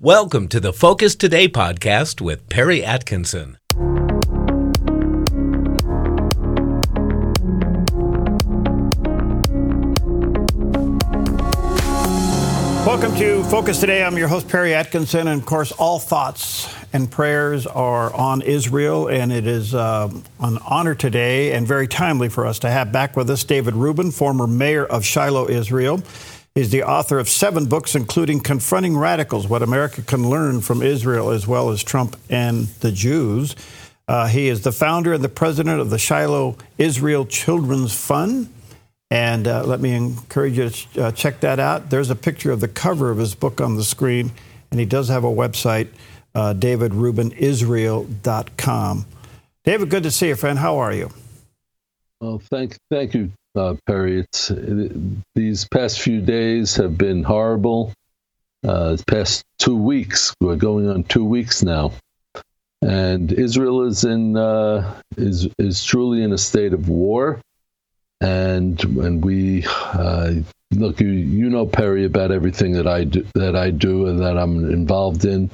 Welcome to the Focus Today podcast with Perry Atkinson. Welcome to Focus Today. I'm your host, Perry Atkinson. And of course, all thoughts and prayers are on Israel. And it is uh, an honor today and very timely for us to have back with us David Rubin, former mayor of Shiloh, Israel. He's the author of seven books, including Confronting Radicals What America Can Learn from Israel, as well as Trump and the Jews. Uh, he is the founder and the president of the Shiloh Israel Children's Fund. And uh, let me encourage you to uh, check that out. There's a picture of the cover of his book on the screen, and he does have a website, uh, davidrubinisrael.com. David, good to see you, friend. How are you? Well, thank, thank you, uh, Perry. It's, it, these past few days have been horrible. Uh, past two weeks, we're going on two weeks now, and Israel is in uh, is is truly in a state of war and and we uh, look you you know Perry about everything that I do that I do and that I'm involved in.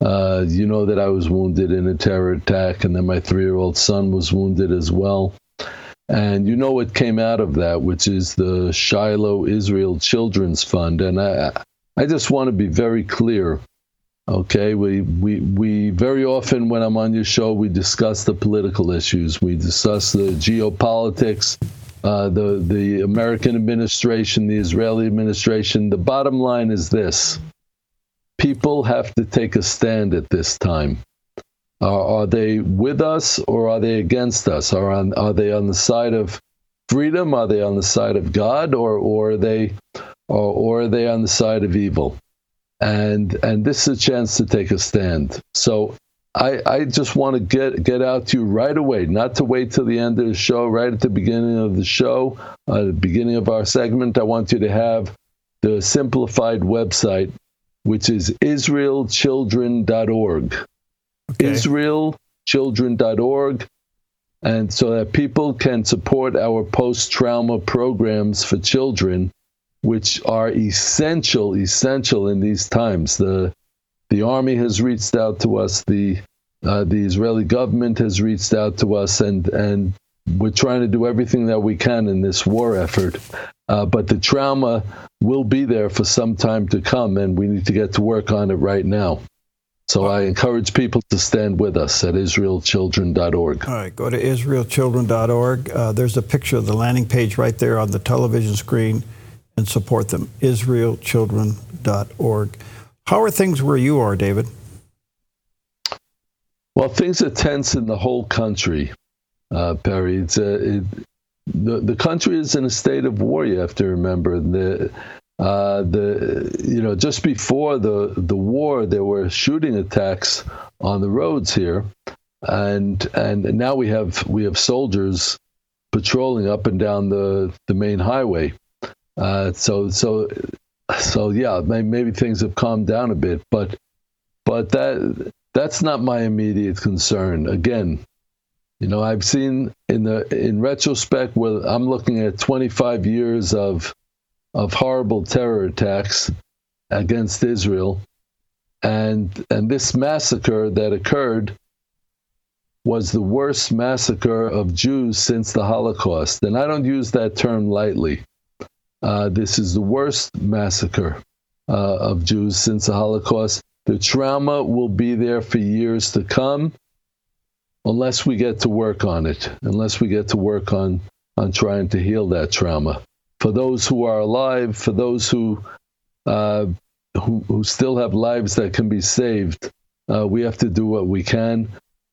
Uh, you know that I was wounded in a terror attack, and then my three year old son was wounded as well. And you know what came out of that, which is the Shiloh Israel Children's Fund. And I I just want to be very clear. Okay, we, we we very often when I'm on your show we discuss the political issues, we discuss the geopolitics, uh, the the American administration, the Israeli administration. The bottom line is this: people have to take a stand at this time. Uh, are they with us or are they against us? Are on are they on the side of freedom? Are they on the side of God, or or are they or, or are they on the side of evil? And and this is a chance to take a stand. So I, I just want to get get out to you right away, not to wait till the end of the show, right at the beginning of the show, uh, the beginning of our segment. I want you to have the simplified website, which is israelchildren.org. Okay. Israelchildren.org. And so that people can support our post trauma programs for children, which are essential, essential in these times. The the army has reached out to us. The uh, the Israeli government has reached out to us, and and we're trying to do everything that we can in this war effort. Uh, but the trauma will be there for some time to come, and we need to get to work on it right now. So I encourage people to stand with us at israelchildren.org. All right, go to israelchildren.org. Uh, there's a picture of the landing page right there on the television screen and support them. israelchildren.org. How are things where you are, David? Well, things are tense in the whole country, uh, Perry. It's uh, it, the the country is in a state of war. You have to remember the uh, the you know just before the the war, there were shooting attacks on the roads here, and and now we have we have soldiers patrolling up and down the the main highway. Uh, so so so yeah, maybe things have calmed down a bit, but but that that's not my immediate concern. Again, you know, I've seen in the in retrospect where I'm looking at 25 years of of horrible terror attacks against Israel, and and this massacre that occurred was the worst massacre of Jews since the Holocaust, and I don't use that term lightly. Uh, this is the worst massacre uh, of Jews since the Holocaust. The trauma will be there for years to come unless we get to work on it, unless we get to work on, on trying to heal that trauma. For those who are alive, for those who, uh, who, who, still have lives that can be saved, uh, we have to do what we can.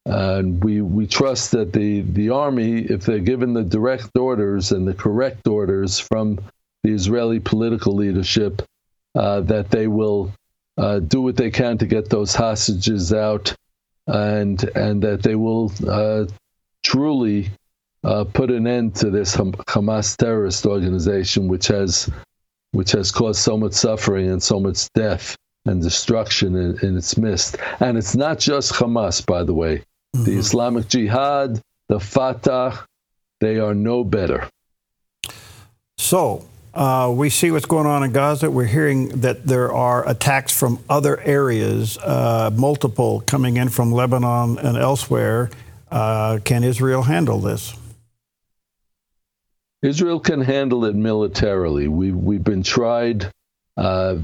And we, we trust that the, the army, if they're given the direct orders and the correct orders from the Israeli political leadership uh, that they will uh, do what they can to get those hostages out, and and that they will uh, truly uh, put an end to this Hamas terrorist organization, which has which has caused so much suffering and so much death and destruction in, in its midst. And it's not just Hamas, by the way. Mm-hmm. The Islamic Jihad, the Fatah, they are no better. So, Uh, we see what's going on in Gaza. We're hearing that there are attacks from other areas, uh, multiple coming in from Lebanon and elsewhere. Uh, can Israel handle this? Israel can handle it militarily. We, we've been tried uh,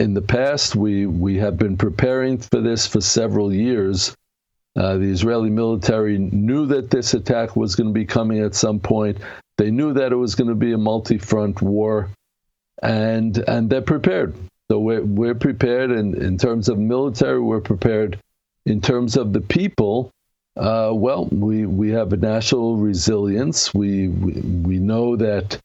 in the past. We, we have been preparing for this for several years. Uh, the Israeli military knew that this attack was going to be coming at some point. They knew that it was going to be a multi-front war, and and they're prepared. So we're we're prepared, and in terms of military, we're prepared. In terms of the people, uh, well, we we have a national resilience. We we, we know that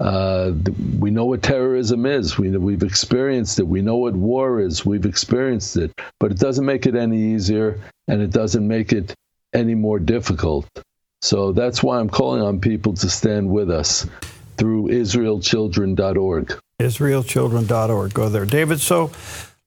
uh, we know what terrorism is. We we've experienced it. We know what war is. We've experienced it, but it doesn't make it any easier, and it doesn't make it any more difficult. So that's why I'm calling on people to stand with us through IsraelChildren.org. IsraelChildren.org. Go there. David, so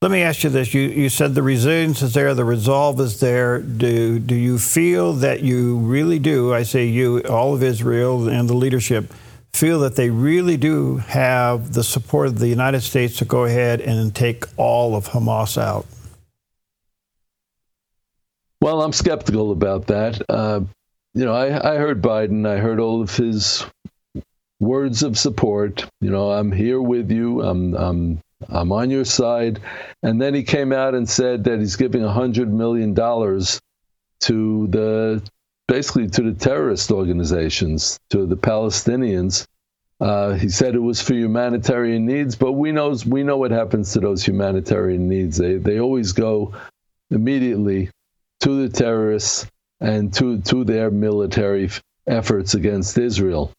let me ask you this. You, you said the resilience is there, the resolve is there. Do, do you feel that you really do, I say you, all of Israel and the leadership, feel that they really do have the support of the United States to go ahead and take all of Hamas out? Well, I'm skeptical about that. Uh, you know, I, I heard Biden. I heard all of his words of support. You know, I'm here with you. I'm I'm I'm on your side. And then he came out and said that he's giving hundred million dollars to the basically to the terrorist organizations, to the Palestinians. Uh, he said it was for humanitarian needs, but we knows we know what happens to those humanitarian needs. They they always go immediately to the terrorists and to, to their military efforts against Israel.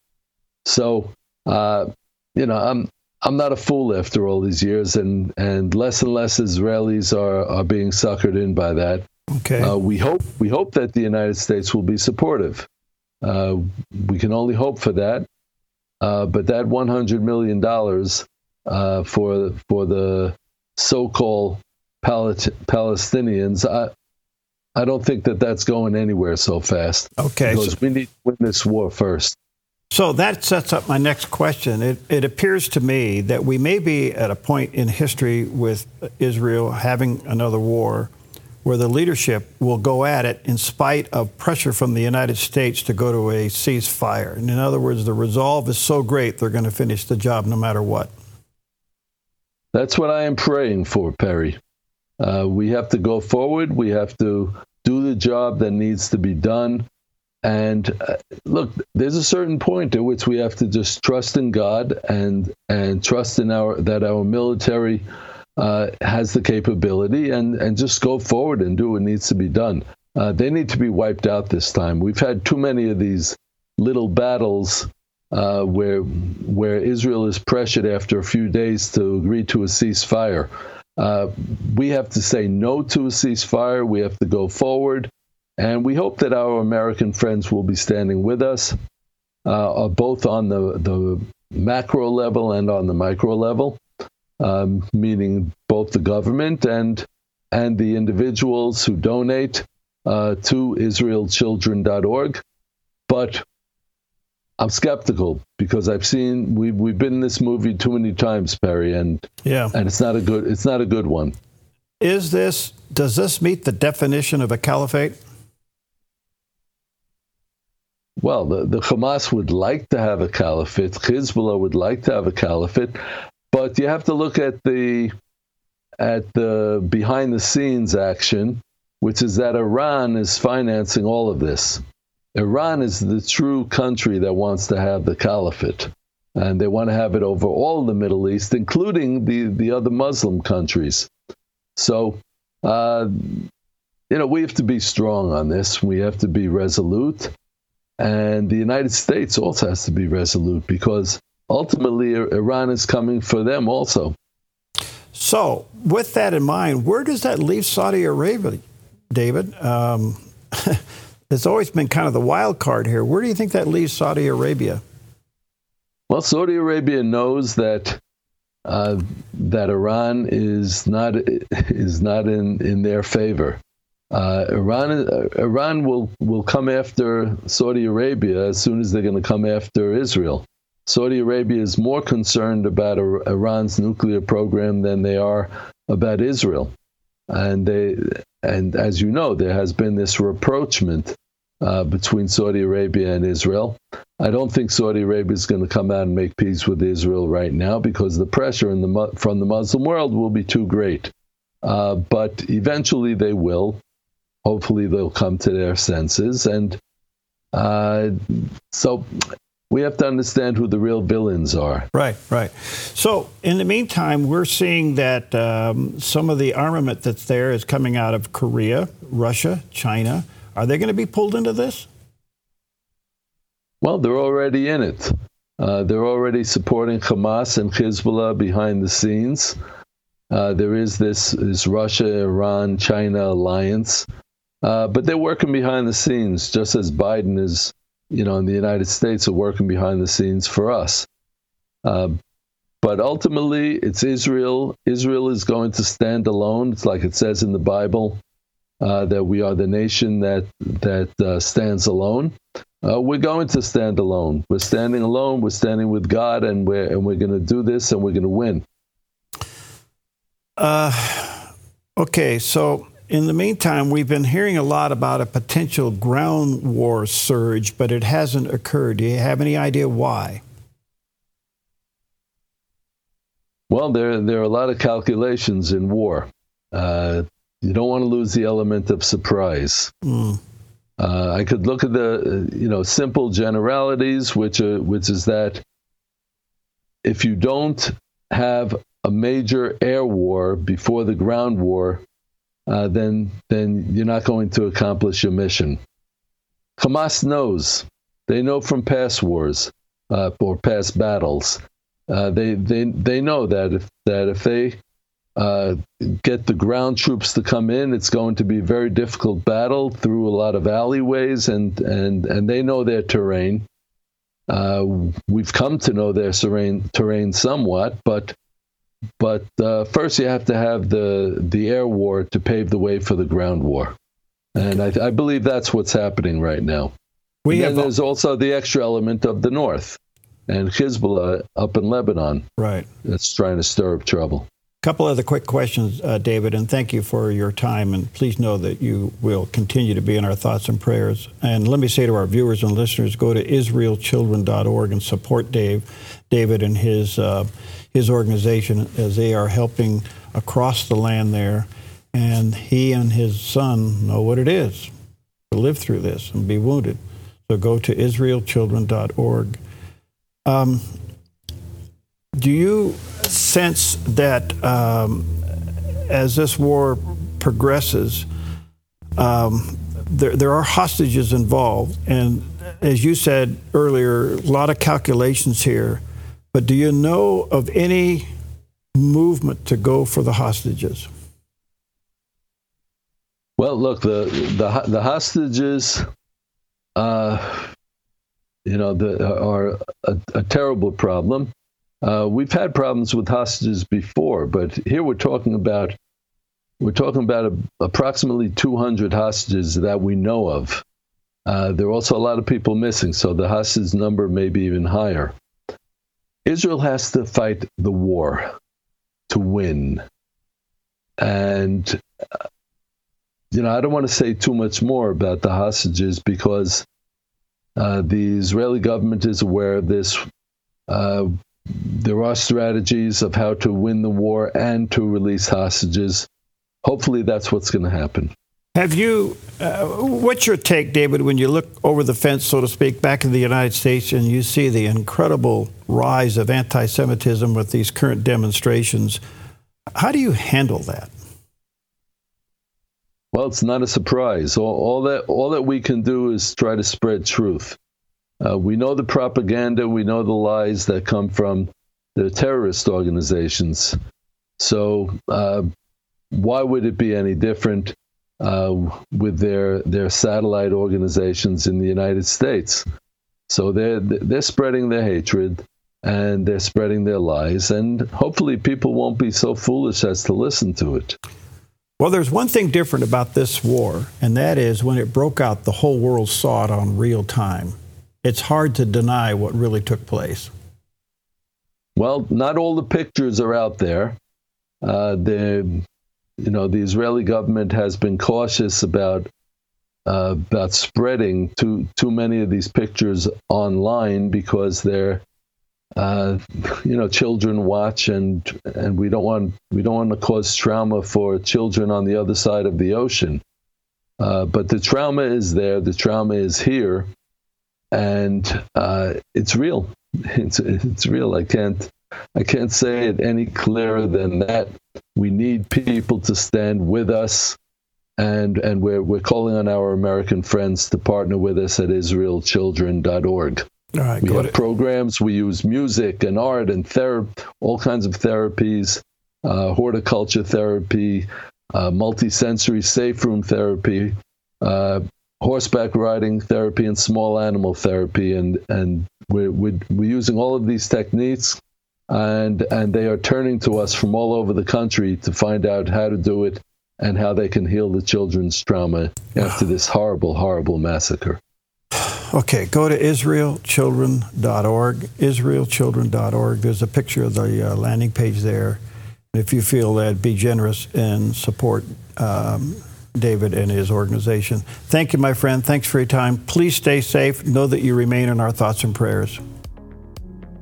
So, uh, you know, I'm I'm not a fool after all these years, and, and less and less Israelis are, are being suckered in by that. Okay. Uh, we hope we hope that the United States will be supportive. Uh, we can only hope for that. Uh, but that 100 million dollars uh, for for the so-called Palestinians, I, I don't think that that's going anywhere so fast. Okay. Because so, we need to win this war first. So that sets up my next question. It, it appears to me that we may be at a point in history with Israel having another war where the leadership will go at it in spite of pressure from the United States to go to a ceasefire. And in other words, the resolve is so great they're going to finish the job no matter what. That's what I am praying for, Perry. Uh, we have to go forward. We have to do the job that needs to be done. And uh, look, there's a certain point at which we have to just trust in God and and trust in our that our military uh, has the capability and and just go forward and do what needs to be done. Uh, they need to be wiped out this time. We've had too many of these little battles uh, where where Israel is pressured after a few days to agree to a ceasefire. Uh, we have to say no to a ceasefire. We have to go forward. And we hope that our American friends will be standing with us, uh, both on the, the macro level and on the micro level, um, meaning both the government and, and the individuals who donate uh, to IsraelChildren.org. But I'm skeptical because I've seen we've we've been in this movie too many times, Perry, and yeah, and it's not a good it's not a good one. Is this does this meet the definition of a caliphate? Well, the, the Hamas would like to have a caliphate. Hezbollah would like to have a caliphate, but you have to look at the at the behind the scenes action, which is that Iran is financing all of this. Iran is the true country that wants to have the caliphate. And they want to have it over all the Middle East, including the, the other Muslim countries. So, uh, you know, we have to be strong on this. We have to be resolute. And the United States also has to be resolute because ultimately Iran is coming for them also. So, with that in mind, where does that leave Saudi Arabia, David? Um, it's always been kind of the wild card here. Where do you think that leaves Saudi Arabia? Well, Saudi Arabia knows that uh, that Iran is not is not in, in their favor. Uh, Iran uh, Iran will will come after Saudi Arabia as soon as they're going to come after Israel. Saudi Arabia is more concerned about Iran's nuclear program than they are about Israel. And they, and as you know, there has been this rapprochement uh, between Saudi Arabia and Israel. I don't think Saudi Arabia is going to come out and make peace with Israel right now because the pressure the, from the Muslim world will be too great. Uh, but eventually they will. Hopefully they'll come to their senses. And uh, so we have to understand who the real villains are. Right, right. So, in the meantime, we're seeing that um, some of the armament that's there is coming out of Korea, Russia, China. Are they going to be pulled into this? Well, they're already in it. Uh, they're already supporting Hamas and Hezbollah behind the scenes. Uh, there is this, this Russia, Iran, China alliance, uh, but they're working behind the scenes, just as Biden is you know, in the United States are working behind the scenes for us. Uh, but ultimately, it's Israel. Israel is going to stand alone. It's like it says in the Bible uh, that we are the nation that that uh, stands alone. Uh, we're going to stand alone. We're standing alone. We're standing with God, and we're and we're going to do this, and we're going to win. Uh, okay, so in the meantime, we've been hearing a lot about a potential ground war surge, but it hasn't occurred. Do you have any idea why? Well, there there are a lot of calculations in war. Uh, you don't want to lose the element of surprise. Mm. Uh, I could look at the you know simple generalities, which are, which is that if you don't have a major air war before the ground war, uh, then then you're not going to accomplish your mission. Hamas knows. They know from past wars uh, or past battles. Uh, they they they know that if that if they uh, get the ground troops to come in, it's going to be a very difficult battle through a lot of alleyways, and and and they know their terrain. Uh, we've come to know their terrain terrain somewhat, but but uh, first, you have to have the the air war to pave the way for the ground war, and I, I believe that's what's happening right now. We and have, there's also the extra element of the north and Hezbollah up in Lebanon. Right. That's trying to stir up trouble. Couple other quick questions, uh, David, and thank you for your time. And please know that you will continue to be in our thoughts and prayers. And let me say to our viewers and listeners, go to israelchildren.org and support Dave, David, and his. Uh, his organization as they are helping across the land there. And he and his son know what it is to live through this and be wounded. So go to israelchildren.org. Um, do you sense that um, as this war progresses, um, there, there are hostages involved, and as you said earlier, a lot of calculations here. But do you know of any movement to go for the hostages? Well, look, the the, the hostages, uh, you know, the, are a, a, terrible problem. Uh, we've had problems with hostages before, but here we're talking about we're talking about a, approximately 200 hostages that we know of. Uh, there are also a lot of people missing, so the hostage number may be even higher. Israel has to fight the war to win. And, uh, you know, I don't want to say too much more about the hostages because uh, the Israeli government is aware of this. Uh, there are strategies of how to win the war and to release hostages. Hopefully, that's what's going to happen. Have you, uh, what's your take, David, when you look over the fence, so to speak, back in the United States and you see the incredible rise of anti Semitism with these current demonstrations? How do you handle that? Well, it's not a surprise. All, all that, all that we can do is try to spread truth. Uh, we know the propaganda, we know the lies that come from the terrorist organizations. So, uh, why would it be any different? uh, with their their satellite organizations in the United States. So they're they're spreading their hatred and they're spreading their lies, and hopefully people won't be so foolish as to listen to it. Well, there's one thing different about this war, and that is when it broke out, the whole world saw it on real time. It's hard to deny what really took place. Well, not all the pictures are out there. Uh, the, you know, the Israeli government has been cautious about uh, about spreading too too many of these pictures online because they're uh, you know children watch and and we don't want we don't want to cause trauma for children on the other side of the ocean uh, but the trauma is there the trauma is here and uh, it's real it's it's real i can't i can't say it any clearer than that we need people to stand with us and and we're we're calling on our American friends to partner with us at IsraelChildren.org. All right, we have it. programs. We use music and art and therapy, all kinds of therapies, uh, horticulture therapy, uh, multisensory safe room therapy, uh, horseback riding therapy, and small animal therapy. And and we're, we're we're using all of these techniques, and and they are turning to us from all over the country to find out how to do it and how they can heal the children's trauma after this horrible, horrible massacre. Okay, go to israelchildren.org, israelchildren.org. There's a picture of the uh, landing page there. If you feel that, be generous and support um, David and his organization. Thank you, my friend. Thanks for your time. Please stay safe. Know that you remain in our thoughts and prayers.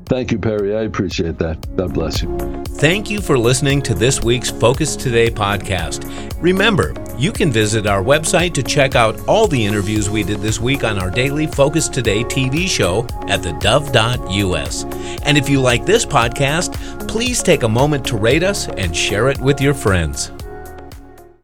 Thank you, Perry. I appreciate that. God bless you. Thank you for listening to this week's Focus Today podcast. Remember, you can visit our website to check out all the interviews we did this week on our daily Focus Today TV show at thedove.us. And if you like this podcast, please take a moment to rate us and share it with your friends.